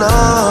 floor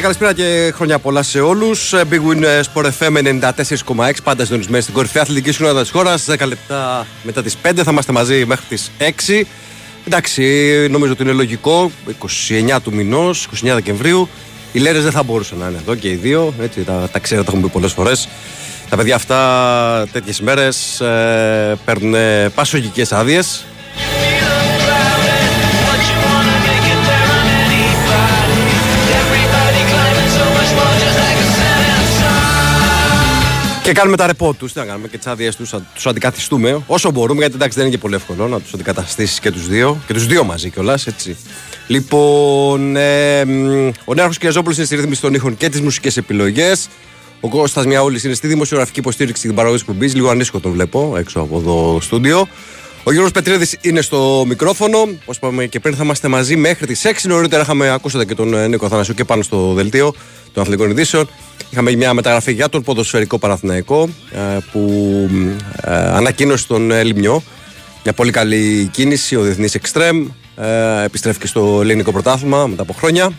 Καλησπέρα, καλησπέρα και χρόνια πολλά σε όλους. Ε, Big Win ε, Sport FM 94,6 πάντα συντονισμένε στην κορυφαία αθλητική συνόδα της χώρας. 10 λεπτά μετά τις 5 θα είμαστε μαζί μέχρι τις 6. Εντάξει, νομίζω ότι είναι λογικό. 29 του μηνός, 29 Δεκεμβρίου. Οι Λέρες δεν θα μπορούσαν να είναι εδώ και οι δύο. Έτσι, τα, τα ξέρω, τα έχουμε πει πολλές φορές. Τα παιδιά αυτά τέτοιες μέρες ε, παίρνουν πασογικές άδειες. Και κάνουμε τα ρεπό τους. Τι να κάνουμε και τις άδειες τους, τους αντικαθιστούμε όσο μπορούμε, γιατί εντάξει δεν είναι και πολύ εύκολο να τους αντικαταστήσεις και τους δύο. Και τους δύο μαζί κιόλας, έτσι. Λοιπόν, ε, ο Νέαρχος Κυριαζόπουλο είναι στη ρύθμιση των ήχων και τις μουσικές επιλογές. Ο Κώστας Μιαούλης είναι στη δημοσιογραφική υποστήριξη και την παραγωγή που μπει. Λίγο ανήσυχο τον βλέπω έξω από το στούντιο. Ο Γιώργος Πετρίδης είναι στο μικρόφωνο. Όπως είπαμε και πριν, θα είμαστε μαζί μέχρι τις 6. Νωρίτερα είχαμε ακούσατε και τον ε, Νίκο Θανασίου και πάνω στο δελτίο των αθλητικών ειδήσεων. Είχαμε μια μεταγραφή για τον ποδοσφαιρικό Παναθηναϊκό ε, που ε, ανακοίνωσε τον Λιμιό. Μια πολύ καλή κίνηση. Ο διεθνής Εκστρέμ επιστρέφει και στο ελληνικό πρωτάθλημα μετά από χρόνια.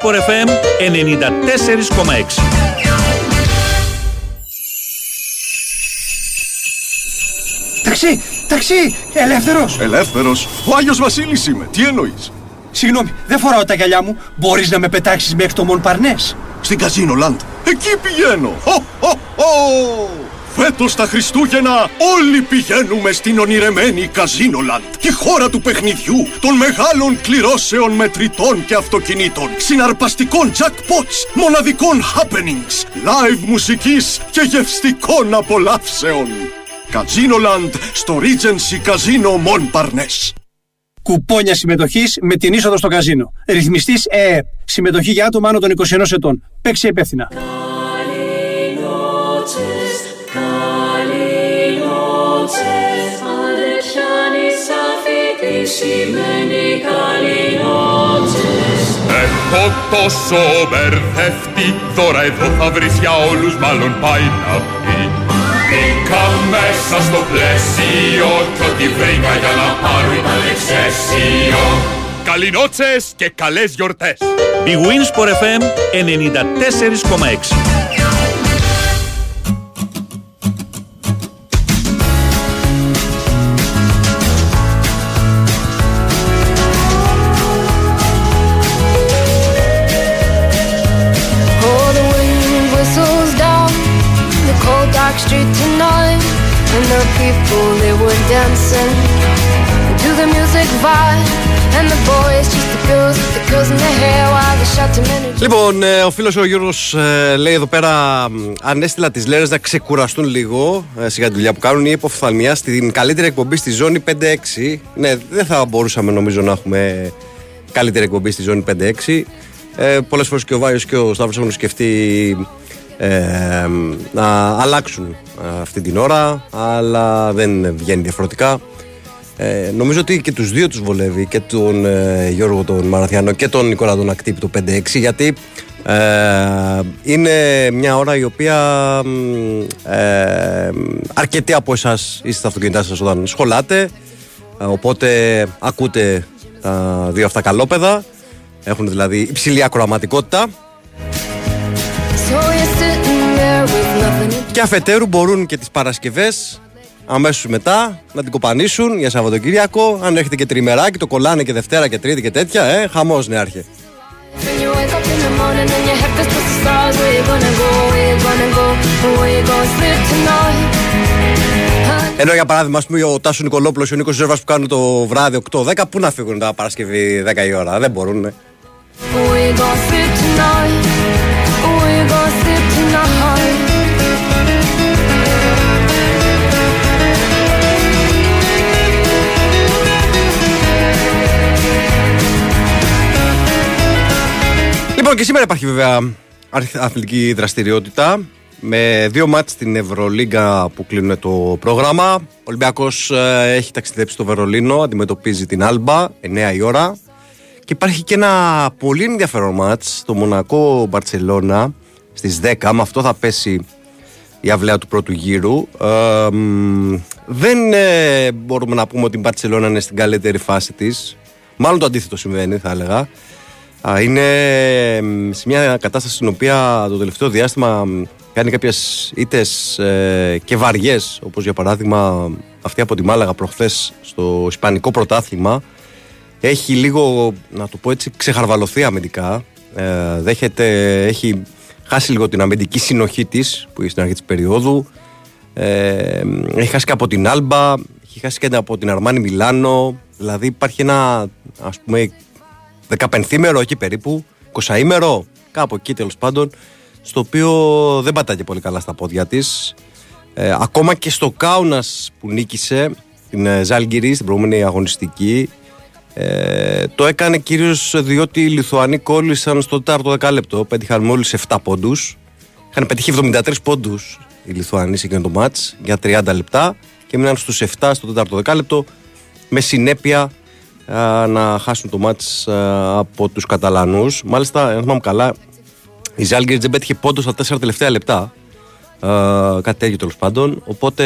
Η Winsport FM 94,6 Ταξί, ταξί, ελεύθερος. Ελεύθερος. Ο Άγιος Βασίλης είμαι. Τι εννοείς; Συγγνώμη, δεν φοράω τα γυαλιά μου. Μπορείς να με πετάξεις μέχρι το Μον Παρνές; Στην Καζίνο Λαντ. Εκεί πηγαίνω. Χω, χω, χω. Φέτος τα Χριστούγεννα όλοι πηγαίνουμε στην ονειρεμένη Καζίνολαντ, τη χώρα του παιχνιδιού, των μεγάλων κληρώσεων μετρητών και αυτοκινήτων, συναρπαστικών jackpots, μοναδικών happenings, live μουσικής και γευστικών απολαύσεων. Καζίνολαντ στο Regency Casino Montparnasse. Κουπόνια συμμετοχής με την είσοδο στο καζίνο. Ρυθμιστής ΕΕ. Συμμετοχή για άτομα άνω των 21 ετών. Παίξει υπεύθυνα. Έχω τόσο μπερδευτεί, τώρα εδώ θα βρεις για όλους μάλλον πάει να πει. Μπήκα μέσα στο πλαίσιο κι ό,τι βρήκα για να πάρω ήταν εξαίσιο. Καληνότσες και καλές γιορτές. Η Winsport FM 94,6 people they were dancing to the music vibe, and the boys just the girls with the girls in their hair while they shot to many. Λοιπόν, ε, ο φίλος ο Γιώργος ε, λέει εδώ πέρα, μ, αν έστειλα τις λέρες να ξεκουραστούν λίγο ε, σιγά τη δουλειά που κάνουν η υποφθαλμιά στην καλύτερη εκπομπή στη ζώνη 5-6. Ναι, δεν θα μπορούσαμε νομίζω να έχουμε καλύτερη εκπομπή στη ζώνη 5-6. Ε, Πολλές φορές και ο Βάιος και ο Σταύρος έχουν σκεφτεί ε, να αλλάξουν ε, αυτή την ώρα, αλλά δεν βγαίνει διαφορετικά. Ε, νομίζω ότι και τους δύο τους βολεύει και τον ε, Γιώργο τον Μαραθιανό και τον Νικόλα τον Ακτύπη το 5-6 γιατί ε, είναι μια ώρα η οποία μ, ε, αρκετοί από εσάς είστε στα αυτοκίνητά σας όταν σχολάτε ε, οπότε ακούτε τα δύο αυτά καλόπεδα έχουν δηλαδή υψηλή ακροαματικότητα και αφετέρου μπορούν και τις Παρασκευές αμέσως μετά να την κοπανίσουν για Σαββατοκύριακο. Αν έχετε και τριμεράκι, το κολλάνε και Δευτέρα και Τρίτη και τέτοια, ε, χαμός νεάρχε. And you wake up in the morning and your head feels to the stars. Where you gonna go? Where you gonna go? Where you gonna sleep tonight? Ενώ για παράδειγμα, ας πούμε, ο Τάσος Νικολόπουλος και ο Νίκος Ζέρβα που κάνουν το βράδυ 8-10, πού να φύγουν τα Παρασκευή 10 η ώρα, δεν μπορούν. ε. Λοιπόν, και σήμερα υπάρχει βέβαια αρχ- αθλητική δραστηριότητα με δύο μάτς στην Ευρωλίγκα που κλείνουν το πρόγραμμα. Ο Ολυμπιακός ε, έχει ταξιδέψει στο Βερολίνο, αντιμετωπίζει την Άλμπα, 9 η ώρα. Και υπάρχει και ένα πολύ ενδιαφέρον μάτς, το Μονακό Μπαρτσελώνα, στις 10. Με αυτό θα πέσει η αυλαία του πρώτου γύρου. Ε, μ, δεν ε, μπορούμε να πούμε ότι η Μπαρτσελώνα είναι στην καλύτερη φάση της. Μάλλον το αντίθετο συμβαίνει, θα έλεγα. Α, είναι μ, σε μια κατάσταση στην οποία το τελευταίο διάστημα μ, κάνει κάποιες ήττες ε, και βαριές όπως για παράδειγμα αυτή από τη Μάλαγα προχθές στο Ισπανικό πρωτάθλημα. Έχει λίγο, να το πω έτσι, ξεχαρβαλωθεί αμυντικά. Ε, δέχεται, έχει χάσει λίγο την αμυντική συνοχή της που είναι στην αρχή της περίοδου. Ε, μ, έχει χάσει και από την Άλμπα έχει χάσει και από την Αρμάνι Μιλάνο. Δηλαδή υπάρχει ένα ας πούμε 15 ημέρο εκεί περίπου, 20 ημέρο, κάπου εκεί τέλος πάντων, στο οποίο δεν πατάγε πολύ καλά στα πόδια της. Ε, ακόμα και στο Κάουνας που νίκησε την ε, Ζάλγκυρη στην προηγούμενη αγωνιστική, ε, το έκανε κυρίως διότι οι Λιθουανοί κόλλησαν στο τέταρτο δεκάλεπτο. Πέτυχαν μόλις 7 πόντους. Είχαν πετύχει 73 πόντους οι Λιθουανοί σε εκείνο το μάτς για 30 λεπτά και μείναν στους 7 στο τέταρτο δεκάλεπτο με συνέπεια α, να χάσουν το μάτς α, από τους Καταλανούς. Μάλιστα, αν θυμάμαι καλά, η Ζάλγκερτ δεν πέτυχε πόντο στα 4 τελευταία λεπτά. Α, κάτι τέτοιο τέλος πάντων. Οπότε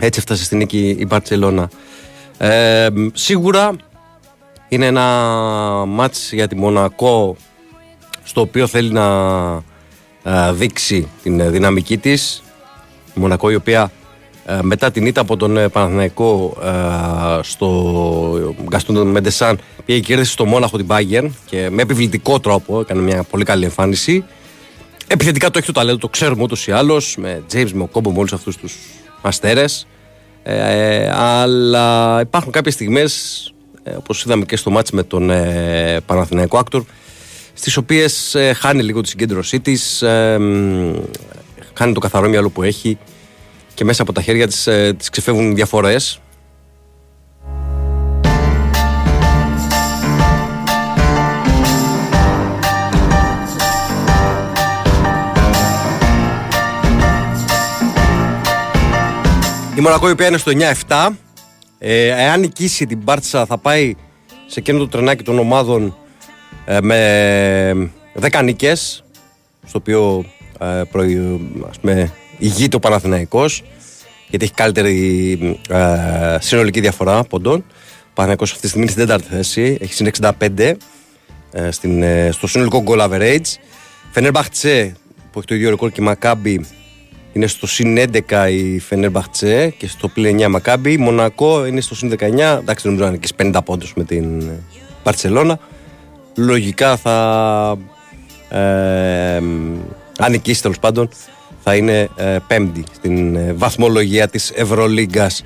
έτσι έφτασε στην νίκη η Μπαρτσελώνα. Ε, σίγουρα είναι ένα μάτς για τη Μονακό στο οποίο θέλει να α, δείξει την δυναμική της. Η Μονακό η οποία ε, μετά την ήττα από τον ε, Παναθηναϊκό ε, στο Γκαστούν Μεντεσάν πήγε και κέρδισε στο Μόναχο την Bayern και με επιβλητικό τρόπο έκανε μια πολύ καλή εμφάνιση. Επιθετικά το έχει το ταλέντο, το ξέρουμε ούτως ή άλλως με James, με ο Κόμπο, με όλους αυτούς τους αστέρε. Ε, αλλά υπάρχουν κάποιες στιγμές, ε, όπως είδαμε και στο μάτς με τον ε, Παναθηναϊκό Άκτορ, στις οποίες ε, χάνει λίγο τη συγκέντρωσή της, ε, χάνει το καθαρό μυαλό που έχει και μέσα από τα χέρια της, ε, της ξεφεύγουν διαφορές. Η Μονακό η οποία είναι στο 9-7. Ε, εάν νικήσει την Μπάρτσα θα πάει σε εκείνο το τρενάκι των ομάδων ε, με 10 νίκες στο οποίο ε, προη, ας πούμε, ηγείται ο Παναθηναϊκός γιατί έχει καλύτερη ε, συνολική διαφορά ποντών. Ο Παναθηναϊκός αυτή τη στιγμή είναι στην τέταρτη θέση, έχει συν 65 ε, στην, ε, στο συνολικό goal average. Φενέρμπαχτσε που έχει το ίδιο ρεκόρ και η Μακάμπι είναι στο συν 11 η Φενέρμπαχτσε και στο πλήν 9 Μακάμπι. Μονακό είναι στο συν 19, εντάξει νομίζω να είναι και 50 πόντους με την Παρσελώνα. Λογικά θα ε, αν νικήσει τέλος πάντων θα είναι ε, πέμπτη στην ε, βαθμολογία της Ευρωλίγκας.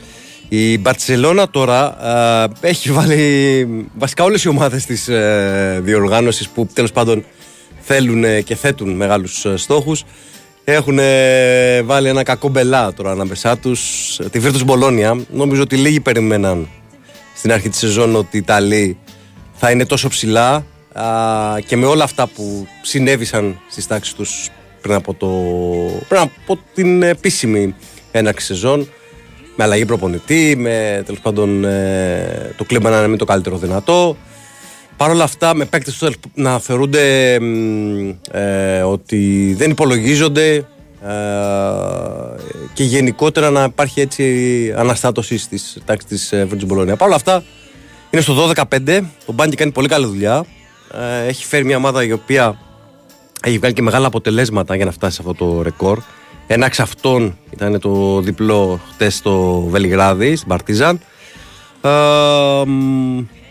Η Μπαρτσελώνα τώρα ε, έχει βάλει βασικά όλες οι ομάδες της ε, διοργάνωσης που τέλος πάντων θέλουν ε, και θέτουν μεγάλους ε, στόχους έχουν βάλει ένα κακό μπελά τώρα ανάμεσά τους τη Βίρτους Μπολόνια νομίζω ότι λίγοι περιμέναν στην αρχή της σεζόν ότι οι Ιταλοί θα είναι τόσο ψηλά α, και με όλα αυτά που συνέβησαν στις τάξεις τους πριν από, το, πριν από την επίσημη έναρξη σεζόν με αλλαγή προπονητή, με τέλος πάντων ε, το κλίμα να είναι μην το καλύτερο δυνατό. Παρ' όλα αυτά, με παίκτες που να θεωρούνται ε, ότι δεν υπολογίζονται ε, και γενικότερα να υπάρχει έτσι αναστάτωση στη τάξη της Βέρτζου Μπολόνια. Παρ' όλα αυτά, είναι στο 12-15. Ο Μπάνκι κάνει πολύ καλή δουλειά. Ε, έχει φέρει μια ομάδα η οποία έχει βγάλει και μεγάλα αποτελέσματα για να φτάσει σε αυτό το ρεκόρ. Ένα εξ αυτών ήταν το διπλό χτες στο Βελιγράδι, στην Παρτίζαν. Ε,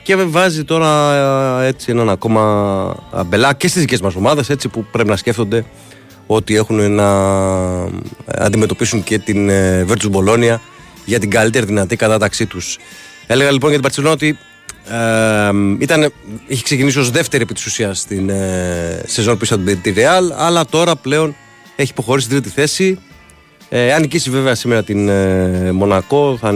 και βάζει τώρα ε, έτσι έναν ακόμα μπελά και στις δικές μας ομάδες έτσι που πρέπει να σκέφτονται ότι έχουν να αντιμετωπίσουν και την ε, Virtus Bologna για την καλύτερη δυνατή κατάταξή τους. Έλεγα λοιπόν για την Παρσελόνα ότι ε, ήταν, είχε ξεκινήσει ως δεύτερη επί της ουσίας στην ε, σεζόν πίσω από την Real αλλά τώρα πλέον έχει υποχωρήσει στην τρίτη θέση. Ε, αν νικήσει βέβαια σήμερα την ε, Μονακό θα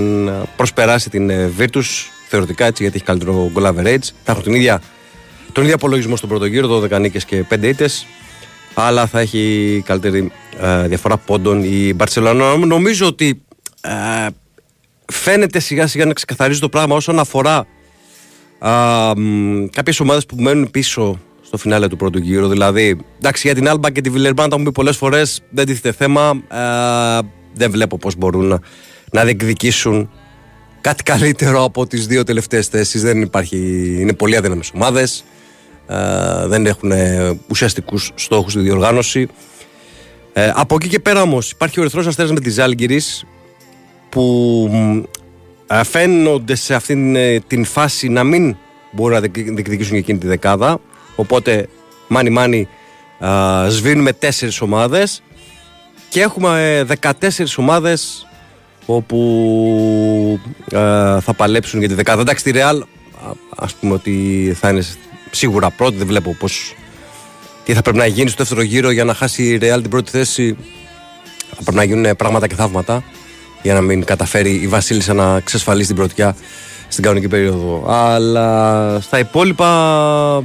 προσπεράσει την ε, Virtus θεωρητικά έτσι γιατί έχει καλύτερο goal average. Θα έχουν την ίδια, τον ίδιο απολογισμό στον πρώτο γύρο 12 νίκες και 5 ήττες. Αλλά θα έχει καλύτερη ε, διαφορά πόντων η Μπαρσελόνα. Νομίζω ότι ε, φαίνεται σιγά σιγά να ξεκαθαρίζει το πράγμα όσον αφορά κάποιες ομάδες που μένουν πίσω στο φινάλε του πρώτου γύρου. Δηλαδή, εντάξει, για την Άλμπα και τη Βιλερμπάν, τα έχουμε πει πολλές φορές, δεν τίθεται θέμα. Α, δεν βλέπω πώς μπορούν να, να διεκδικήσουν κάτι καλύτερο από τις δύο τελευταίες θέσεις. Δεν υπάρχει. Είναι πολύ αδύναμες ομάδες. Δεν έχουν ουσιαστικούς στόχους στη διοργάνωση. Ε, από εκεί και πέρα όμως υπάρχει ο Ερυθρός Αστέρας με τη Ζάλγκυρης που φαίνονται σε αυτήν ε, την φάση να μην μπορούν να διεκδικήσουν και εκείνη τη δεκάδα. Οπότε, μάνι μάνι, σβήνουμε τέσσερις ομάδες και έχουμε 14 ε, ομάδες όπου ε, θα παλέψουν για τη δεκάδα. Εντάξει, τη Real ας πούμε ότι θα είναι σίγουρα πρώτη, δεν βλέπω πώς τι θα πρέπει να γίνει στο δεύτερο γύρο για να χάσει η Real την πρώτη θέση. Θα πρέπει να γίνουν πράγματα και θαύματα για να μην καταφέρει η Βασίλισσα να εξασφαλίσει την πρωτιά στην κανονική περίοδο. Αλλά στα υπόλοιπα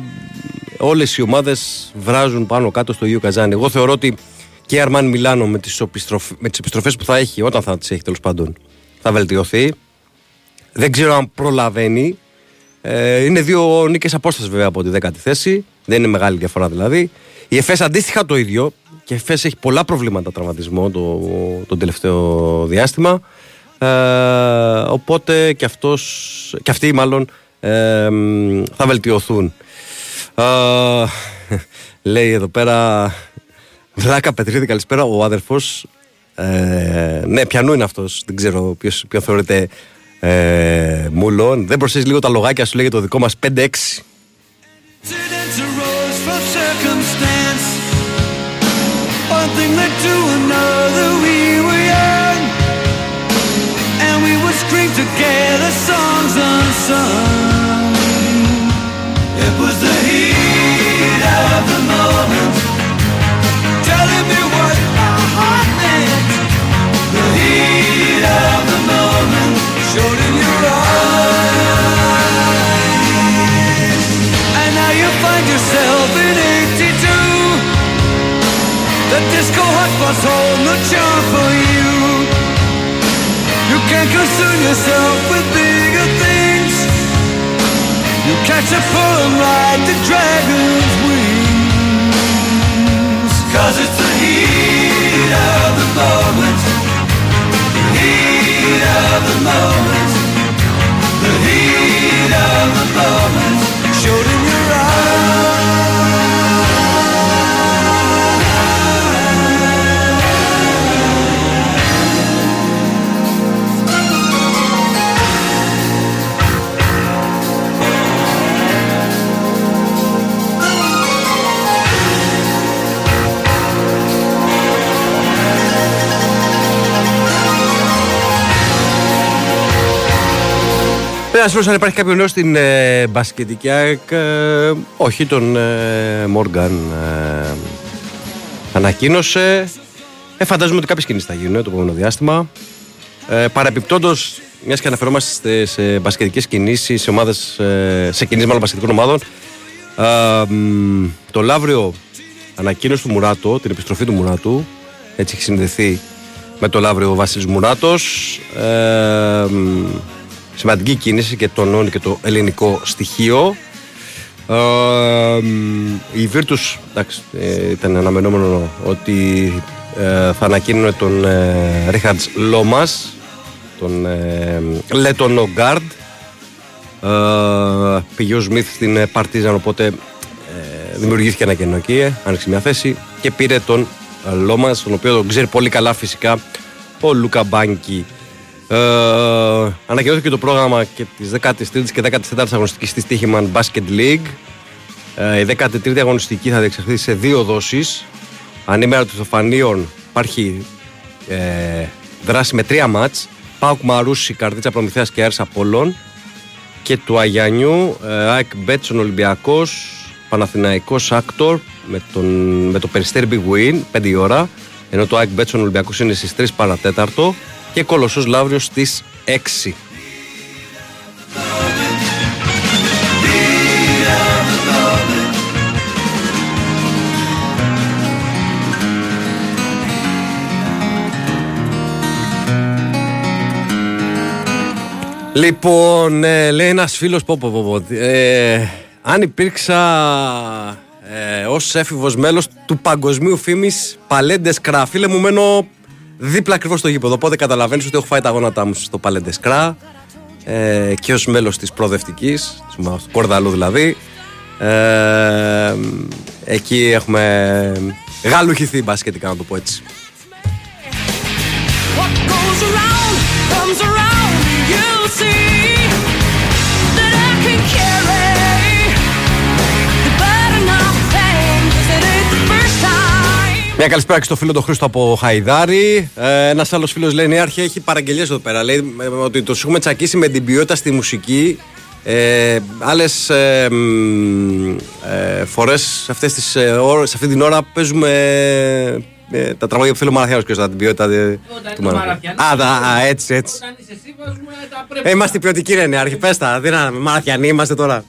όλες οι ομάδες βράζουν πάνω κάτω στο ίδιο καζάνι. Εγώ θεωρώ ότι και η Αρμάν Μιλάνο με τις επιστροφές που θα έχει, όταν θα τις έχει τέλος πάντων, θα βελτιωθεί. Δεν ξέρω αν προλαβαίνει. Ε, είναι δύο νίκες απόστασης βέβαια από τη δέκατη θέση. Δεν είναι μεγάλη διαφορά δηλαδή. Η ΕΦΕΣ αντίστοιχα το ίδιο. Και η ΕΦΕΣ έχει πολλά προβλήματα τραυματισμό το, το τελευταίο διάστημα. Ε, οπότε και, αυτός, και αυτοί μάλλον ε, θα βελτιωθούν. Ε, λέει εδώ πέρα Βλάκα Πετρίδη καλησπέρα ο αδερφός ε, ναι πιανού είναι αυτός δεν ξέρω ποιος, ποιο θεωρείται ε, μουλόν δεν προσθέσεις λίγο τα λογάκια σου λέει το δικό μας 5-6 Led to another, we were young. And we would scream together songs unsung. It was the heat Ένα φίλο, αν υπάρχει κάποιο νέο στην ε, μπασκετική ΑΕΚ, ε, όχι, τον ε, Μόργαν ε, ανακοίνωσε. Ε, φαντάζομαι ότι κάποιες κινήσεις θα γίνουν ε, το επόμενο διάστημα. Ε, Παρεπιπτόντως, μιας και αναφερόμαστε σε, σε μπασκετικές κινήσεις, σε, ομάδες, ε, σε κινήσεις μάλλον μπασκετικών ομάδων, ε, μ, το Λαύριο ανακοίνωσε του Μουράτο, την επιστροφή του Μουράτου. Έτσι έχει συνδεθεί με το Λαύριο ο Βασίλης Μουράτος. Ε, μ, σημαντική κίνηση και τονώνει και το ελληνικό στοιχείο. Ε, μ, η Virtus, εντάξει, ε, ήταν αναμενόμενο ότι ε, θα ανακοίνουν τον ε, Ρίχαρτς Λόμας, τον ε, Λέτονο Γκάρντ. Ε, πήγε ο Σμιθ στην ε, Παρτίζαν, οπότε ε, δημιουργήθηκε ένα κενό εκεί, ε, άνοιξε μια θέση και πήρε τον ε, Λόμας, τον οποίο τον ξέρει πολύ καλά φυσικά ο Λούκα Μπάνκι. Ε, ανακοινώθηκε το πρόγραμμα και της 13ης και 14ης αγωνιστικής της Τύχημαν Basket League. Ε, η 13η αγωνιστική θα διεξαχθεί σε δύο δόσεις. Ανήμερα των Στοφανίων υπάρχει ε, δράση με τρία μάτς. Πάουκ Μαρούση, Καρδίτσα Προμηθέας και Άρης Απόλλων. Και του Αγιανιού, ε, ΑΕΚ Μπέτσον Ολυμπιακός, Παναθηναϊκός Άκτορ με, τον, με το Περιστέρι Big Win, 5 η ώρα. Ενώ το ΑΕΚ Μπέτσον Ολυμπιακός είναι στις 3 παρατέταρτο και Κολοσσός Λαύριος στις 6. Λοιπόν, ε, λέει ένας φίλος, πω, πω, πω, πω, ε, αν υπήρξα ε, ως έφηβος μέλος του παγκοσμίου φήμης Παλέντες Κρά, φίλε μου, μένω δίπλα ακριβώς στο γήπεδο. Οπότε καταλαβαίνεις ότι έχω φάει τα γόνατά μου στο Παλέντε Κρά ε, και ως μέλος της προοδευτικής, του Κορδαλού δηλαδή. Ε, εκεί έχουμε γαλουχηθεί μπασκετικά, να το πω έτσι. What goes around comes around. Μια καλησπέρα και στο φίλο του Χρήστο από Χαϊδάρη. Ε, Ένας άλλος φίλος λέει: Νέαρχη έχει παραγγελίες εδώ πέρα. Λέει ε, ότι τους έχουμε τσακίσει με την ποιότητα στη μουσική. Ε, Άλλες ε, μ, ε, φορές σε, αυτές τις, ε, ώρες- σε αυτή την ώρα παίζουμε ε, τα τραγούδια που θέλει ο Μαραθιάνος και την ποιότητα ε, του Μαραθιάνου. Α, τα- α, έτσι, έτσι. Ε, είμαστε ποιοτικοί, ρε Νέαρχη. Πες τα, δεν είναι Μαραθιανοί είμαστε τώρα.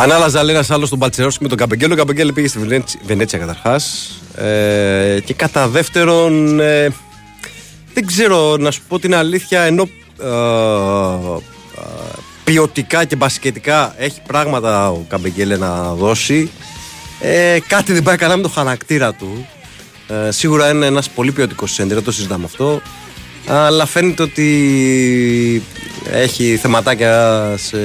My back? Ανάλαζα λέει ένα άλλο τον Παλτσερόφσκι με τον Καπεγγέλο. Ο Καπεγγέλο πήγε στη Βενέτσι- Βενέτσια καταρχάς. Ε, και κατά δεύτερον, ε, δεν ξέρω να σου πω την αλήθεια, ενώ ε, ε, ποιοτικά και μπασκετικά έχει πράγματα ο Καπεγγέλε να δώσει. Ε, κάτι δεν πάει καλά με το χαρακτήρα του. Ε, σίγουρα είναι ένας πολύ ποιοτικός σέντερ, δεν το συζητάμε αυτό. Αλλά φαίνεται ότι έχει θεματάκια σε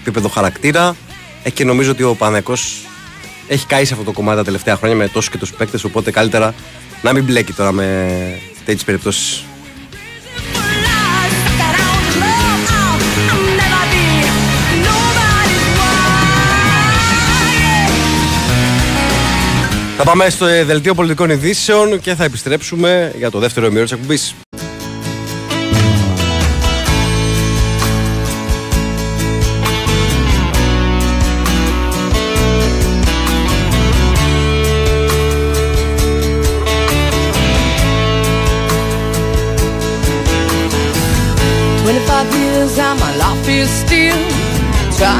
επίπεδο χαρακτήρα ε, και νομίζω ότι ο Πανεκός έχει καεί σε αυτό το κομμάτι τα τελευταία χρόνια με τόσους και τόσους παίκτες οπότε καλύτερα να μην μπλέκει τώρα με τέτοιες περιπτώσεις. Lies, stuck around the club, oh, I'll never be nobody's wife. Θα πάμε στο ε, δελτίο πολιτικών ειδήσεων και θα επιστρέψουμε για το δεύτερο ημίρο της εκπομπής.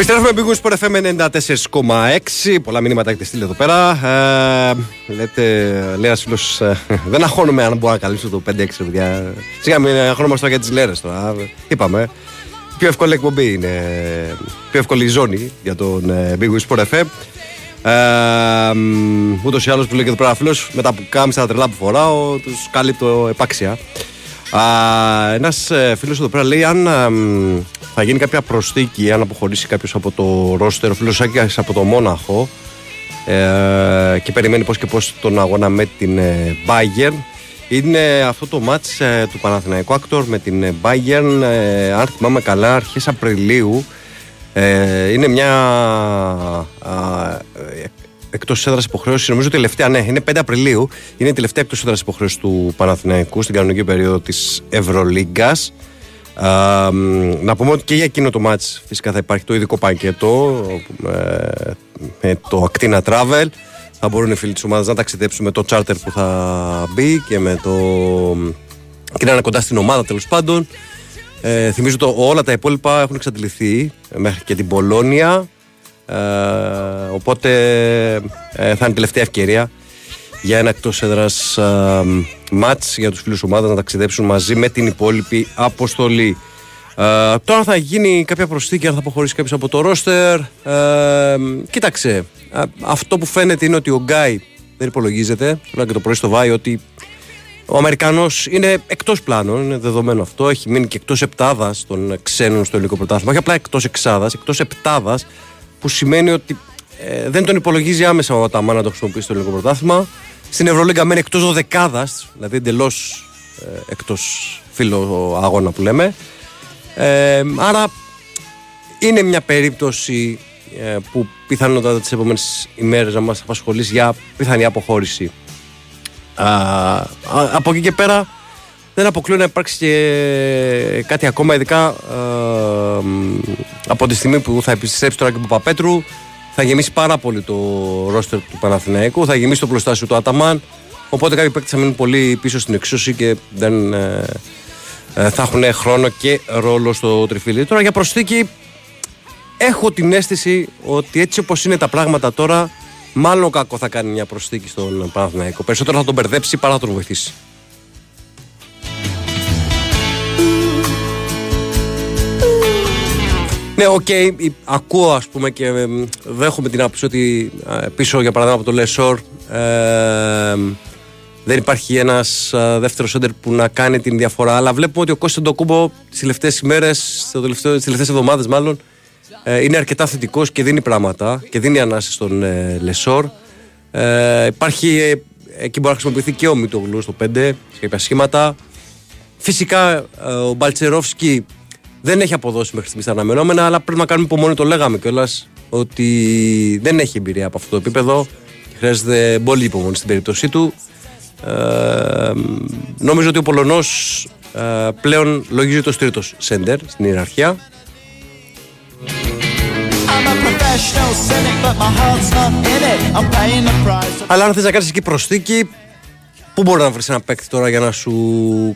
Επιστρέφουμε Big Wings Sport FM 94,6. Πολλά μηνύματα έχετε στείλει εδώ πέρα. Ε, λέτε, λέει ένας φίλος, δεν αγχώνομαι αν μπορώ να καλύψω το 5-6 παιδιά. Σιγά μην αγχώνομαστε τώρα για τις λέρες τώρα. Είπαμε. Πιο εύκολη εκπομπή είναι. Πιο εύκολη ζώνη για τον ε, Big Wings Sport FM. Ε, Ούτως ή άλλως που λέει και εδώ πέρα φίλος, με τα που κάμισα τα τρελά που φοράω, τους καλύπτω επάξια. Ένας φίλος εδώ πέρα λέει αν α, μ, θα γίνει κάποια προσθήκη, αν αποχωρήσει κάποιος από το ρόστερ, ο φίλος Άκη από το Μόναχο ε, και περιμένει πώς και πώς τον αγώνα με την ε, Bayern. Είναι αυτό το μάτς ε, του Παναθηναϊκού Άκτορ με την ε, Bayern, ε, αν θυμάμαι καλά, αρχές Απριλίου. Ε, είναι μια α, ε, εκτός έδρας υποχρέωση, νομίζω τελευταία, ναι, είναι 5 Απριλίου. Είναι η τελευταία εκτός έδρας υποχρέωση του Παναθηναϊκού στην κανονική περίοδο της Ευρωλίγκας. να πούμε ότι και για εκείνο το μάτς φυσικά θα υπάρχει το ειδικό πακέτο ε, με το Actina Travel. Θα μπορούν οι φίλοι της ομάδας να ταξιδέψουν με το charter που θα μπει και με το. και να είναι κοντά στην ομάδα τέλος πάντων. Ε, θυμίζω ότι όλα τα υπόλοιπα έχουν εξαντληθεί μέχρι και την Πολώνια. Ε, οπότε ε, θα είναι τελευταία ευκαιρία για ένα εκτός έδρας μάτς για τους φίλους ομάδας να ταξιδέψουν μαζί με την υπόλοιπη αποστολή. Ε, τώρα θα γίνει κάποια προσθήκη, αν θα αποχωρήσει κάποιος από το ρόστερ. Ε, κοίταξε, ε, αυτό που φαίνεται είναι ότι ο Γκάι δεν υπολογίζεται. Τώρα και το πρωί στο Βάι ότι ο Αμερικανός είναι εκτός πλάνων, είναι δεδομένο αυτό. Έχει μείνει και εκτός επτάδας των ξένων στο ελληνικό πρωτάθλημα. Όχι απλά εκτός εξάδας, εκτός επτάδας, που σημαίνει ότι ε, δεν τον υπολογίζει άμεσα ο Αταμάν να το χρησιμοποιήσει στο ελληνικό πρωτάθλημα. Στην Ευρωλίγκα μένει εκτός δεκάδα, δηλαδή εντελώς ε, εκτός φίλο αγώνα που λέμε. Ε, άρα είναι μια περίπτωση ε, που πιθανότατα τις επόμενες ημέρες να μας απασχολήσει για πιθανή αποχώρηση. Α, α, από εκεί και πέρα δεν αποκλείω να υπάρξει και κάτι ακόμα ειδικά α, μ, από τη στιγμή που θα επιστρέψει τώρα και ο Παπαπέτρου θα γεμίσει πάρα πολύ το ρόστερ του Παναθηναϊκού θα γεμίσει το πλωστάσιο του Αταμάν οπότε κάποιοι παίκτες θα μείνουν πολύ πίσω στην εξώση και δεν ε, ε, θα έχουν χρόνο και ρόλο στο τριφύλι τώρα για προσθήκη έχω την αίσθηση ότι έτσι όπως είναι τα πράγματα τώρα, μάλλον κακό θα κάνει μια προσθήκη στον Παναθηναϊκό. Περισσότερο θα τον μπερδέψει παρά θα τον βοηθήσει. Ναι, οκ, η- ακούω ας πούμε και ε, δέχομαι την άποψη ότι ε, πίσω για παράδειγμα από το Λεσόρ ε, δεν υπάρχει ένας ε, δεύτερος σέντερ που να κάνει την διαφορά αλλά βλέπουμε ότι ο Κώστας Αντετοκούνμπο τις τελευταίες ημέρες, στο τελευταίο- τις τελευταίες εβδομάδες μάλλον ε, είναι αρκετά θετικός και δίνει πράγματα και δίνει ανάση στον ε, Λεσόρ. Ε, υπάρχει, ε, εκεί μπορεί να χρησιμοποιηθεί και ο Μήτογλου στο 5 σε κάποια σχήματα. Φυσικά ε, ο Μπαλτσερόφσκι δεν έχει αποδώσει μέχρι στιγμής τα αναμενόμενα, αλλά πρέπει να κάνουμε υπομονή. Το λέγαμε κιόλας ότι δεν έχει εμπειρία από αυτό το επίπεδο. και Χρειάζεται πολύ υπομονή στην περίπτωσή του. Ε, νομίζω ότι ο Πολωνός ε, πλέον λογίζει το τρίτος σέντερ στην ιεραρχία. I'm a professional cynic, but my heart's not in it. I'm paying the price. Αλλά αν θες να κάνεις εκεί προσθήκη, πού μπορεί να βρεις ένα παίκτη τώρα για να σου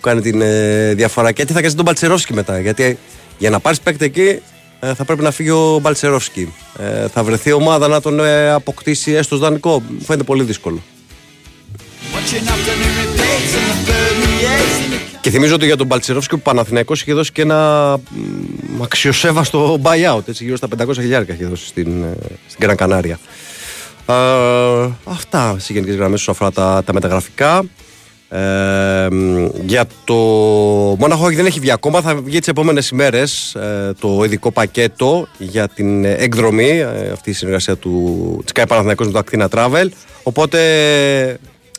κάνει την ε, διαφορά και τι θα κάνεις τον Μπαλτσερόφσκι μετά. Γιατί για να πάρεις παίκτη εκεί ε, θα πρέπει να φύγει ο Μπαλτσερόφσκι. Ε, θα βρεθεί ομάδα να τον ε, αποκτήσει έστω ως δανεικό. Μου φαίνεται πολύ δύσκολο. Watching afternoon repeats in the 38. Και θυμίζω ότι για τον Μπαλτσερόφσκι ο Παναθηναϊκός είχε δώσει και ένα μ, αξιοσέβαστο buyout. Έτσι, γύρω στα 500 χιλιάρικα είχε δώσει στην, ε, στην Gran Canaria. Ε, αυτά σε γενικές γραμμές όσον αφορά τα, τα μεταγραφικά. Ε, μ, για το Μόναχο δεν έχει βγει ακόμα, θα βγει τις επόμενες ημέρες το ειδικό πακέτο για την ε, εκδρομή, ε, αυτή η συνεργασία του της ΚΑΕ Παναθηναϊκός με το Actina Travel. Οπότε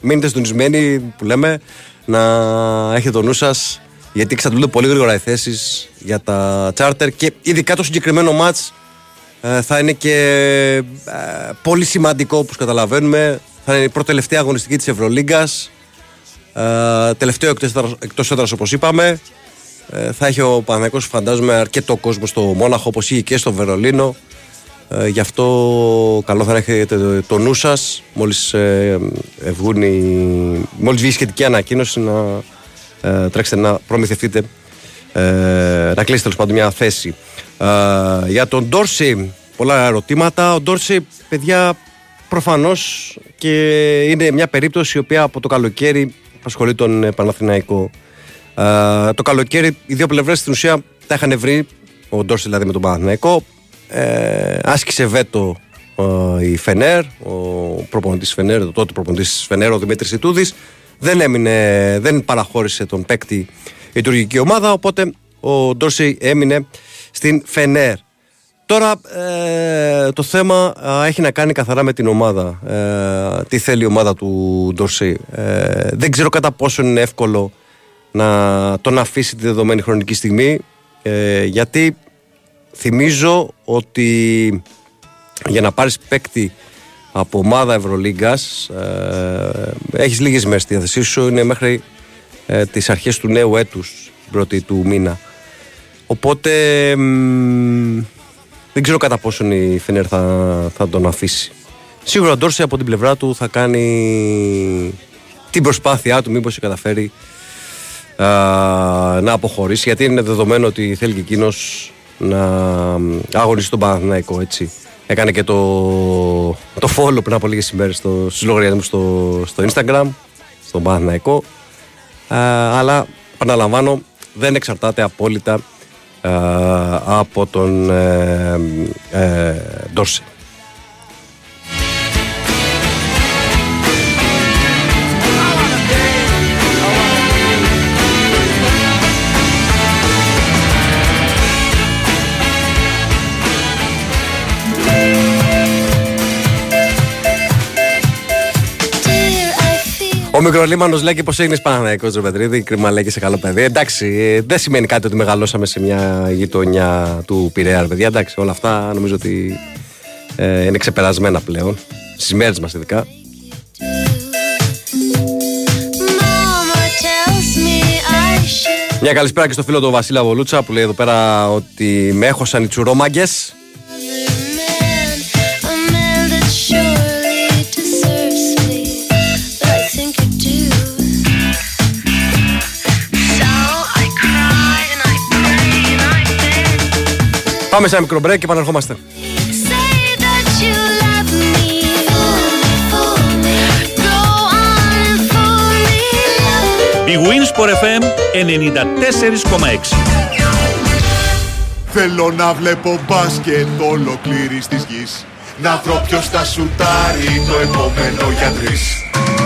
μείνετε συντονισμένοι που λέμε να έχετε το νου σας γιατί εξαντλούνται πολύ γρήγορα οι θέσεις για τα charter και ειδικά το συγκεκριμένο match ε, θα είναι και ε, πολύ σημαντικό όπως καταλαβαίνουμε. Θα είναι η πρώτη τελευταία αγωνιστική της Ευρωλίγκας. Ε, τελευταίο εκτός έδρας- εκτός έδρας όπως είπαμε. Ε, θα έχει ο Παναγικός φαντάζομαι αρκετό κόσμο στο Μόναχο όπως είχε και στο Βερολίνο. Ε, γι' αυτό καλό θα είναι να έχετε το, το νου σας μόλις, ε, ε, βγουν οι- μόλις βγει η σχετική ανακοίνωση να ε, τρέξετε να προμηθευτείτε ε, να κλείσετε τέλος πάντων μια θέση. Ε, για τον Ντόρση, πολλά ερωτήματα. Ο Ντόρση, παιδιά, προφανώς και είναι μια περίπτωση η οποία από το καλοκαίρι απασχολεί τον ε, Παναθηναϊκό. Ε, το καλοκαίρι οι δύο πλευρές στην ουσία τα είχαν βρει, ο Ντόρση δηλαδή με τον Παναθηναϊκό. Ε, άσκησε βέτο ε, η Φενέρ, ο προπονητής Φενέρ, το τότε προπονητής Φενέρ, ο Δημήτρης Ιτούδης. Δεν, έμεινε, δεν παραχώρησε τον παίκτη η λειτουργική ομάδα, οπότε ο Ντόρση έμεινε στην Φενέρ. Τώρα ε, το θέμα α, έχει να κάνει καθαρά με την ομάδα. Ε, τι θέλει η ομάδα του Ντορσί. Ε, δεν ξέρω κατά πόσο είναι εύκολο να τον αφήσει τη δεδομένη χρονική στιγμή ε, γιατί θυμίζω ότι για να πάρεις παίκτη από ομάδα Ευρωλίγκας ε, έχεις λίγες μέρες στη διάθεσή σου είναι μέχρι ε, τις αρχές του νέου έτους την πρώτη του μήνα οπότε μ, δεν ξέρω κατά πόσον η Φενέρ θα, θα τον αφήσει σίγουρα ο Ντόρση από την πλευρά του θα κάνει την προσπάθειά του μήπως καταφέρει α, να αποχωρήσει γιατί είναι δεδομένο ότι θέλει και εκείνος να αγωνίσει τον Παναθηναϊκό έτσι. Έκανε και το, το follow πριν από λίγες ημέρες στο, στους λογαριασμούς στο, στο Instagram, στον Παναθηναϊκό. Α, αλλά, επαναλαμβάνω, δεν εξαρτάται απόλυτα α, από τον ε, ε, Ντόρση. Ο Μικρολίμανος λέει και πως έγινε Παναναϊκό ρε Πετρίδη. Κρίμα λέει και σε καλό παιδί. Εντάξει, ε, δεν σημαίνει κάτι ότι μεγαλώσαμε σε μια γειτονιά του Πειραιά, ρε παιδιά. Εντάξει, όλα αυτά νομίζω ότι ε, είναι ξεπερασμένα πλέον. Στις μέρες μας ειδικά. Μια καλησπέρα και στο φίλο του Βασίλα Βολούτσα που λέει εδώ πέρα ότι με έχωσαν οι τσουρόμαγκες. Πάμε σε ένα μικρό break και επαναρχόμαστε. Say that you love me. Go on and fool me. Η Winsport FM 94,6. Θέλω να βλέπω μπάσκετ ολοκλήρης της γης. Να βρω ποιος θα σουτάρει το επόμενο για τρεις.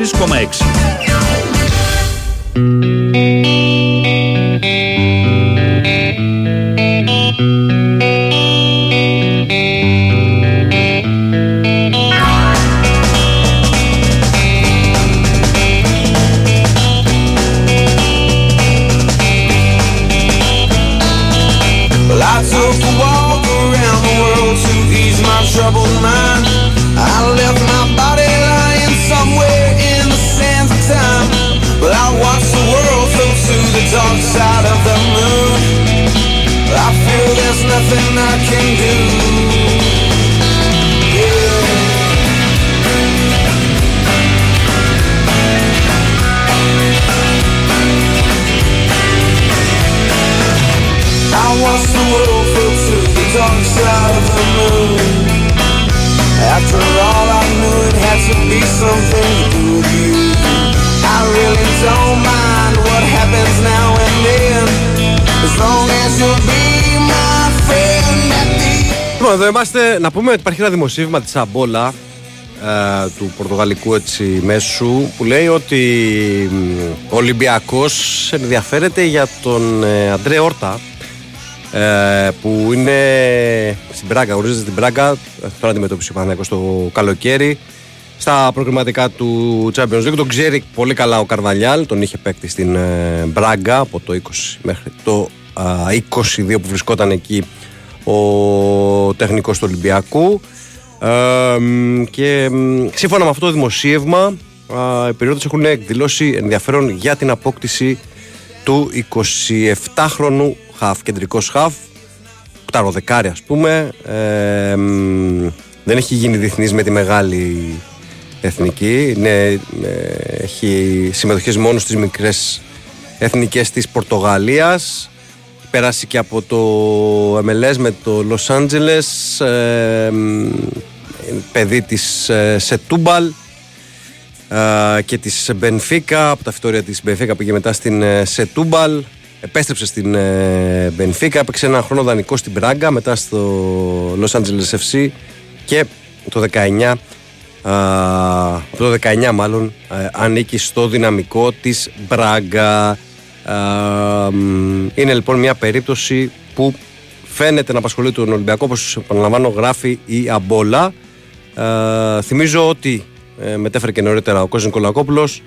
4,6. Εδώ είμαστε. Να πούμε ότι υπάρχει ένα δημοσίευμα της Αμπόλα ε, του Πορτογαλικού έτσι, μέσου που λέει ότι μ, ο Ολυμπιακός ενδιαφέρεται για τον ε, Αντρέ Όρτα ε, που είναι στην Πράγκα, γνωρίζετε την Πράγκα ε, τώρα αντιμετώπισε ο Παναγιώτος το καλοκαίρι στα προκριματικά του Champions League τον ξέρει πολύ καλά ο Καρβαλιάλ τον είχε παίκτη στην ε, Μπράγκα από το 20 μέχρι το α, 22 που βρισκόταν εκεί ο τεχνικός του Ολυμπιακού. Ε, μ, και μ, σύμφωνα με αυτό το δημοσίευμα α, οι περιόδες έχουν εκδηλώσει ενδιαφέρον για την απόκτηση του 27χρονου χαφ, κεντρικός χαφ κταροδεκάρι ας πούμε. Ε, μ, δεν έχει γίνει διεθνής με τη μεγάλη εθνική. Είναι, ε, έχει συμμετοχές μόνο στις μικρές εθνικές της Πορτογαλίας πέρασε και από το MLS με το Los Angeles ε, μ, παιδί της ε, Σετούμπαλ ε, και της Μπενφίκα από τα φυτόρια της Μπενφίκα πήγε μετά στην ε, Σετούμπαλ επέστρεψε στην ε, Μπενφίκα έπαιξε ένα χρόνο δανεικό στην Μπράγκα μετά στο Los Angeles FC και το 19 α, από το 19 μάλλον ε, ανήκει στο δυναμικό της Μπράγκα Α, μ, είναι λοιπόν μια περίπτωση που φαίνεται να απασχολεί τον Ολυμπιακό όπως επαναλαμβάνω γράφει η Αμπόλα ε, θυμίζω ότι ε, μετέφερε και νωρίτερα ο Κώστας Νικολακόπουλος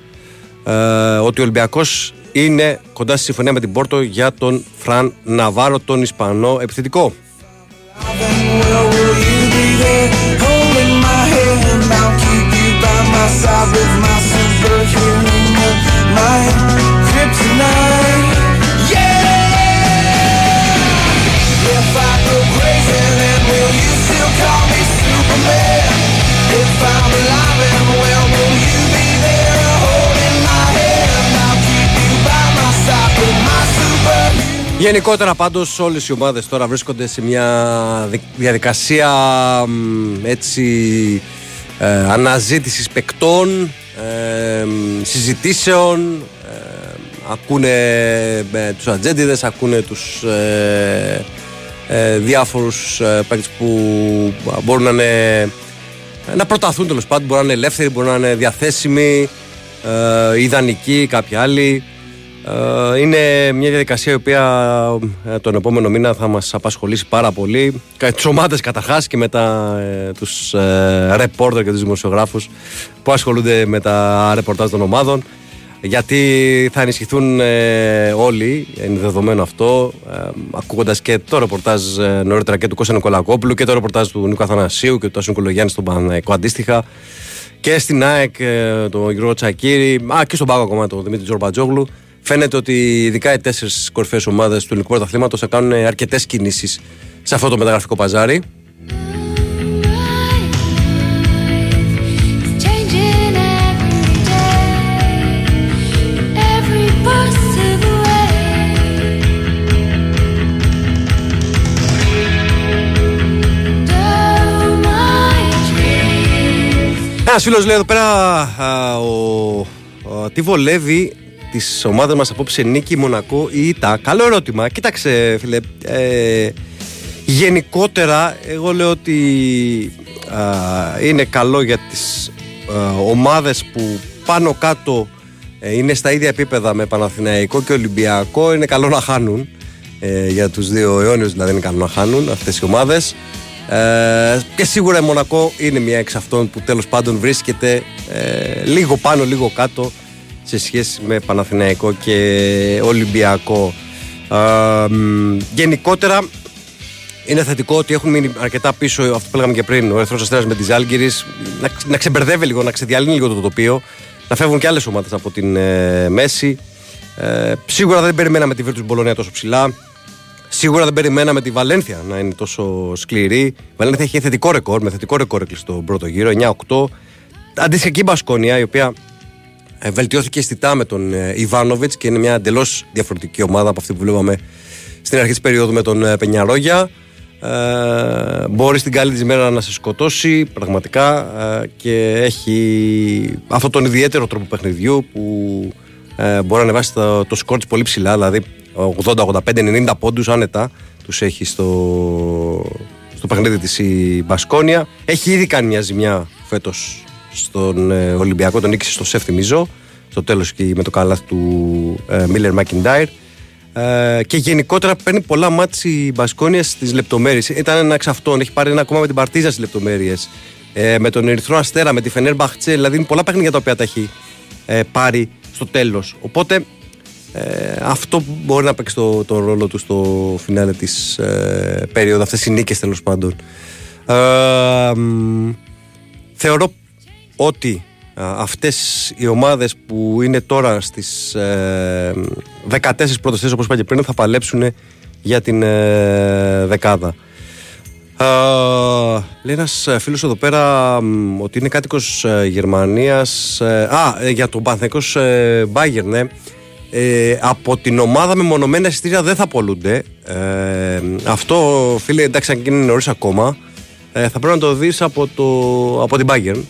ε, ότι ο Ολυμπιακός είναι κοντά στη συμφωνία με την Πόρτο για τον Φραν Ναβάρο, τον Ισπανό επιθετικό. Well, Γενικότερα πάντως όλες οι ομάδες τώρα βρίσκονται σε μια δι- διαδικασία μ, έτσι ε, αναζήτησης παικτών, ε, μ, συζητήσεων, ε, ακούνε ε, τους ατζέντιδες, ακούνε τους ε, ε, διάφορους ε, παίκτες που μπορούν να είναι να προταθούν τέλος πάντων. Μπορεί να είναι ελεύθεροι, μπορεί να είναι διαθέσιμοι, ε, ιδανικοί, κάποιοι άλλοι. Ε, είναι μια διαδικασία η οποία ε, τον επόμενο μήνα θα μας απασχολήσει πάρα πολύ. Κα- Τις ομάδες καταρχάς και μετά ε, τους ε, reporter και τους δημοσιογράφους που ασχολούνται με τα ρεπορτάζ των ομάδων. γιατί θα ενισχυθούν ε, όλοι, είναι δεδομένο αυτό, ε, ακούγοντας και το ρεπορτάζ ε, νωρίτερα και του Κώστα Νικολακόπουλου και το ρεπορτάζ του Νίκο Αθανασίου και του Τάσου Νικολογιάννη στον Παναναϊκό αντίστοιχα και στην ΑΕΚ ε, τον Γιώργο Τσακύρη, α, και στον Πάγο ακόμα τον Δημήτρη Τζορμπατζόγλου. Φαίνεται ότι ειδικά οι τέσσερις κορυφαίες ομάδες του ελληνικού πρωταθλήματος θα κάνουν αρκετές κινήσεις σε αυτό το μεταγραφικό παζάρι. Changing every day, every possible way. Oh, my dreams. Ένας φίλος λέει εδώ πέρα α, ο, α, τι βολεύει τι ομάδε μας απόψε νίκη, Μονακό ή ΙΤΑ. Καλό ερώτημα. Κοίταξε, φίλε. Ε, γενικότερα, εγώ λέω ότι α, είναι καλό για τις α, ομάδες που πάνω κάτω ε, είναι στα ίδια επίπεδα με Παναθηναϊκό και Ολυμπιακό. Είναι καλό να χάνουν. Ε, για τους δύο αιώνιους δηλαδή είναι καλό να χάνουν αυτές οι ομάδες. Ε, και σίγουρα η Μονακό είναι μια εξ αυτών που τέλος πάντων βρίσκεται ε, λίγο πάνω λίγο κάτω σε σχέση με Παναθηναϊκό και Ολυμπιακό. Ε, μ, γενικότερα είναι θετικό ότι έχουν μείνει αρκετά πίσω αυτό που λέγαμε και πριν. Ο Ερυθρός Αστέρας με τη Ζάλγκηρη να, να ξεμπερδεύει λίγο, να ξεδιαλύνει λίγο το τοπίο. Να φεύγουν και άλλες ομάδες από την ε, μέση. Ε, σίγουρα δεν περιμέναμε τη Βίρτου Μπολονία τόσο ψηλά. Σίγουρα δεν περιμέναμε τη Βαλένθια να είναι τόσο σκληρή. Η Βαλένθια έχει θετικό ρεκόρ, με θετικό ρεκόρ έκλεισε τον πρώτο γύρο, 9-8. Αντίστοιχα και η Μπασκόνια, η οποία ε, βελτιώθηκε αισθητά με τον ε, Ιβάνοβιτς και είναι μια εντελώς διαφορετική ομάδα από αυτή που βλέπαμε στην αρχή της περίοδου με τον ε, Πενιαρόγια. Ε, μπορεί στην καλή της μέρα να σε σκοτώσει πραγματικά ε, και έχει αυτόν τον ιδιαίτερο τρόπο παιχνιδιού που ε, μπορεί να ανεβάσει το, το σκορ της πολύ ψηλά δηλαδή 80, 85, 90 πόντους άνετα τους έχει στο, στο παιχνίδι της η Μπασκόνια έχει ήδη κάνει μια ζημιά φέτος στον ε, Ολυμπιακό τον νίκησε στο Σεφ θυμίζω στο τέλος και με το καλάθι του Μίλλερ Μακιντάιρ ε, και γενικότερα παίρνει πολλά μάτια η Μπασκόνια στις λεπτομέρειες. Ήταν ένα εξ αυτών. Έχει πάρει ένα ακόμα με την Παρτίζα στις λεπτομέρειες. Ε, με τον Ερυθρό Αστέρα, με τη Φενέρ Μπαχτσέ. Δηλαδή είναι πολλά παιχνίδια τα οποία τα έχει ε, πάρει στο τέλος. Οπότε ε, αυτό που μπορεί να παίξει το, τον ρόλο του στο φινάλε της ε, περίοδου. Αυτές οι νίκες τέλος πάντων. Ε, μ, θεωρώ ότι α, αυτές οι ομάδες που είναι τώρα στις ε, 14 πρώτες θέσεις όπως είπα και πριν θα παλέψουν για την ε, δεκάδα. Α, λέει ένας ε, φίλος εδώ πέρα μ, ότι είναι κάτοικος ε, Γερμανίας ε, Α, ε, για τον Πανθαϊκός ε, Bayern, ναι ε, από την ομάδα με μονομένα εισιτήρια δεν θα πολλούνται. Ε, αυτό, φίλε, εντάξει, αν και είναι νωρίς ακόμα, ε, θα πρέπει να το δεις από, το, από την Bayern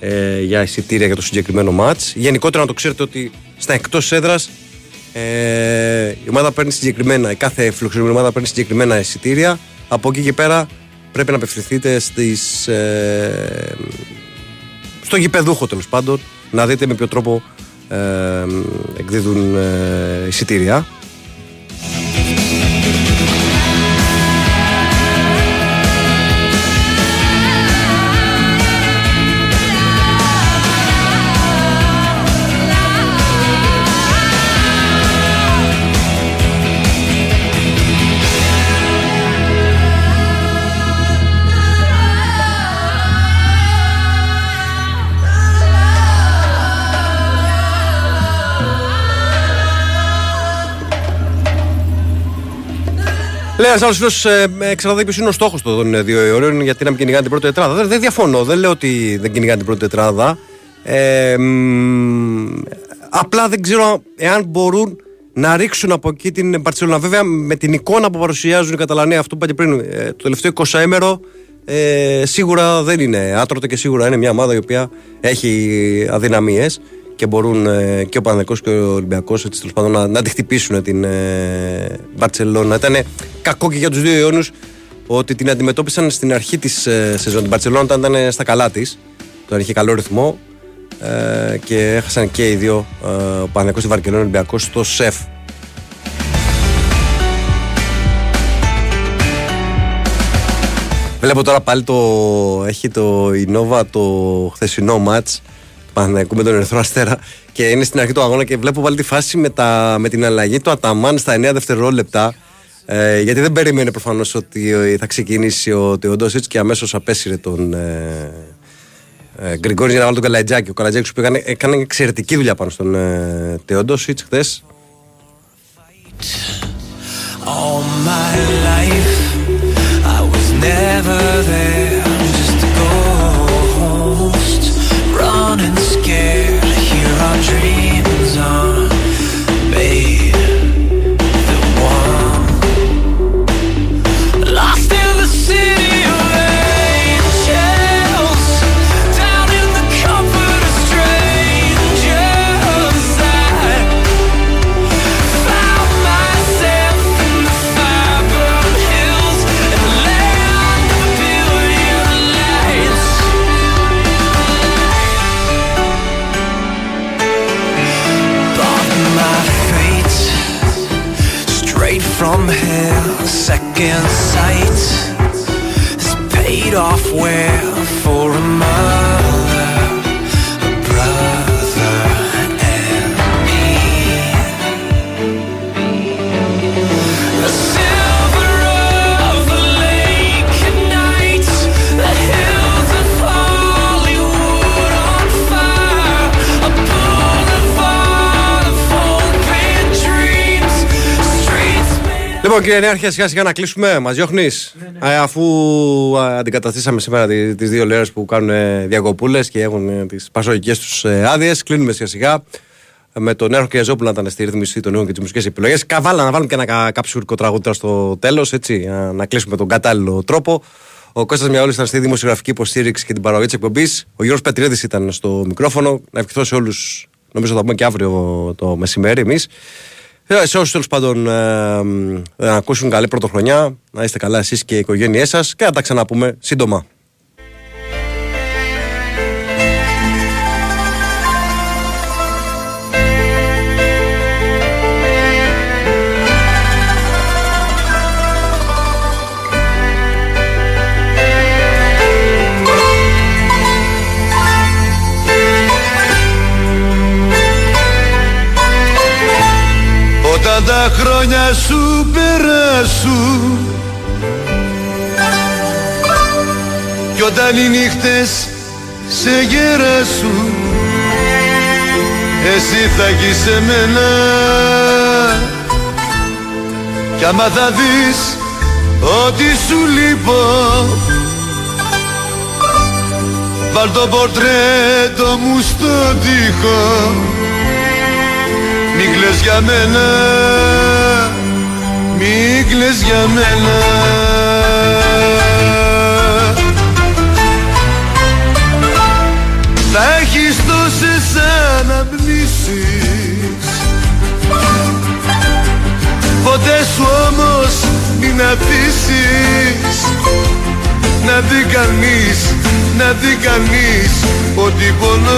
ε, για εισιτήρια για το συγκεκριμένο μάτς. Γενικότερα να το ξέρετε ότι στα εκτός έδρας ε, η ομάδα παίρνει συγκεκριμένα, η κάθε φιλοξενούμενη ομάδα παίρνει συγκεκριμένα εισιτήρια. Από εκεί και πέρα πρέπει να απευθυνθείτε στις, ε, στο γηπεδούχο τέλος πάντων να δείτε με ποιο τρόπο ε, εκδίδουν ε, εισιτήρια. Λέει ένας άλλος φίλος, ε, εξαρτάται ποιος είναι ο στόχος των ε, δύο αιώριων, γιατί να μην κυνηγάνε την πρώτη τετράδα. Δεν, δεν διαφωνώ, δεν λέω ότι δεν κυνηγάνε την πρώτη τετράδα. Ε, μ, απλά δεν ξέρω εάν μπορούν να ρίξουν από εκεί την Μπαρσελόνα. Βέβαια, με την εικόνα που παρουσιάζουν οι Καταλανοί, αυτό που είπα και πριν, ε, το τελευταίο 20 έμερο, ε, σίγουρα δεν είναι άτρωτο και σίγουρα είναι μια ομάδα η οποία έχει αδυναμίες και μπορούν ε, και ο Παναδικός και ο Ολυμπιακός έτσι, τέλος πάντων, να, να τη χτυπήσουν την ε, Μπαρτσελώνα. Ήταν κακό και για τους δύο αιώνους ότι την αντιμετώπισαν στην αρχή της ε, σεζόν. Την Μπαρτσελώνα όταν ήταν στα καλά της, όταν είχε καλό ρυθμό ε, και έχασαν και οι δύο, ε, ο Παναδικός και ο Βαρκελόνη Ολυμπιακός στο ΣΕΦ. Βλέπω τώρα πάλι το. Έχει το η Nova το χθεσινό μάτς του Παναθηναϊκού με τον Ερυθρό Αστέρα και είναι στην αρχή του αγώνα και βλέπω πάλι τη φάση με, τα, με την αλλαγή του Αταμάν στα 9 δευτερόλεπτα. Ε, γιατί δεν περίμενε προφανώς ότι ε, θα ξεκινήσει ο Τεοντόσιτς και αμέσως απέσυρε τον ε, ε, Γκριγκόνη για να βάλει τον Καλατζάκη. Ο Καλατζάκη που έκανε, έκανε εξαιρετική δουλειά πάνω στον ε, Τεοντόσιτς χθες. All my life, I was never there. dream where Λοιπόν, κύριε Νέαρχε, σιγά σιγά να κλείσουμε. Μας διώχνεις; Αφού α, αντικαταστήσαμε σήμερα τι τις δύο λέρες που κάνουν ε, διακοπούλες και έχουν τις πασογικέ τους άδειες, κλείνουμε σιγά σιγά. Ε, Με τον Νέαρχο Κιαζόπουλο να ήταν στη ρύθμιση των νέων και τις μουσικές επιλογές. Καβάλα να βάλουμε και ένα κα- καψούρικο τραγούδι τώρα στο τέλος, έτσι, να, να κλείσουμε τον κατάλληλο τρόπο. Ο Κώστας Μιαόλης ήταν στη δημοσιογραφική υποστήριξη και την παραγωγή της εκπομπής. Ο Γιώργος Πετρίδης ήταν στο μικρόφωνο. Να ευχηθώ σε όλους, νομίζω θα τα πούμε και αύριο το μεσημέρι εμείς. Ε, Σε όσους τέλος πάντων ε, ε, να ακούσουν καλή πρωτοχρονιά, να είστε καλά εσείς και οι οικογένειές σας και να τα ξαναπούμε σύντομα. Τα χρόνια σου περάσουν Κι όταν οι νύχτες σε γεράσουν Εσύ θα γεις σε μένα Κι άμα θα δεις ότι σου λείπω Βάλ το πορτρέτο μου στο τοίχο. Μη κλαις για μένα Μη κλαις για μένα. Θα έχεις τόσες αναμνήσεις. Ποτέ σου όμως μην αφήσεις Να δει κανείς, να δει κανείς ότι πονάς.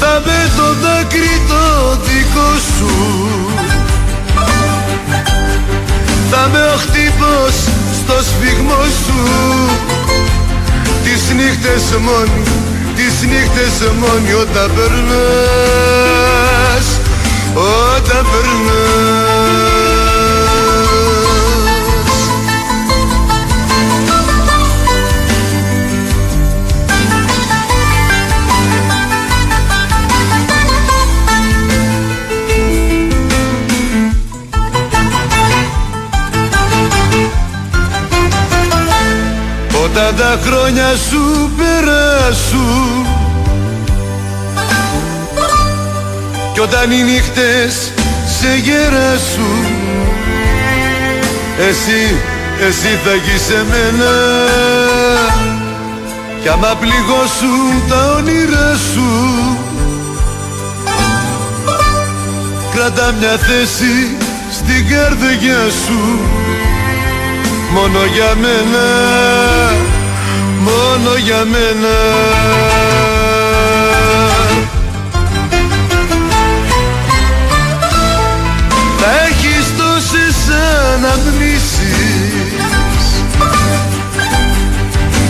Θα με το δάκρυ το δικό σου. Θα με ο χτύπος στο σφιγμό σου. Τις νύχτες μόνοι, τις νύχτες μόνοι όταν περνάς Όταν περνάς Όταν τα χρόνια σου περάσουν Κι όταν οι νύχτες σε γεράσουν Εσύ, εσύ θα γεις σε μένα Κι άμα πληγώσουν τα όνειρά σου Κράτα μια θέση στην καρδιά σου. Μόνο για μένα, μόνο για μένα. Θα έχεις τόσες αναμνήσεις.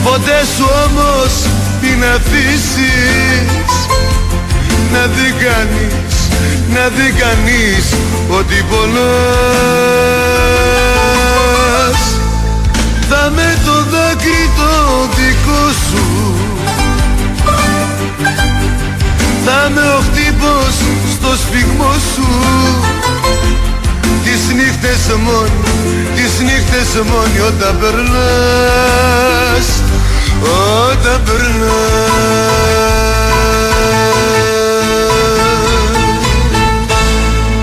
Ποτέ σου όμως μην αφήσεις Να δει κανείς, να δει κανείς ότι πονάς Κοιτάμε το δάκρυ το δικό σου. Θα με ο χτύπος στο σφιγμό σου. Τις νύχτες μόνοι, τις νύχτες μόνοι όταν περνάς Όταν περνάς.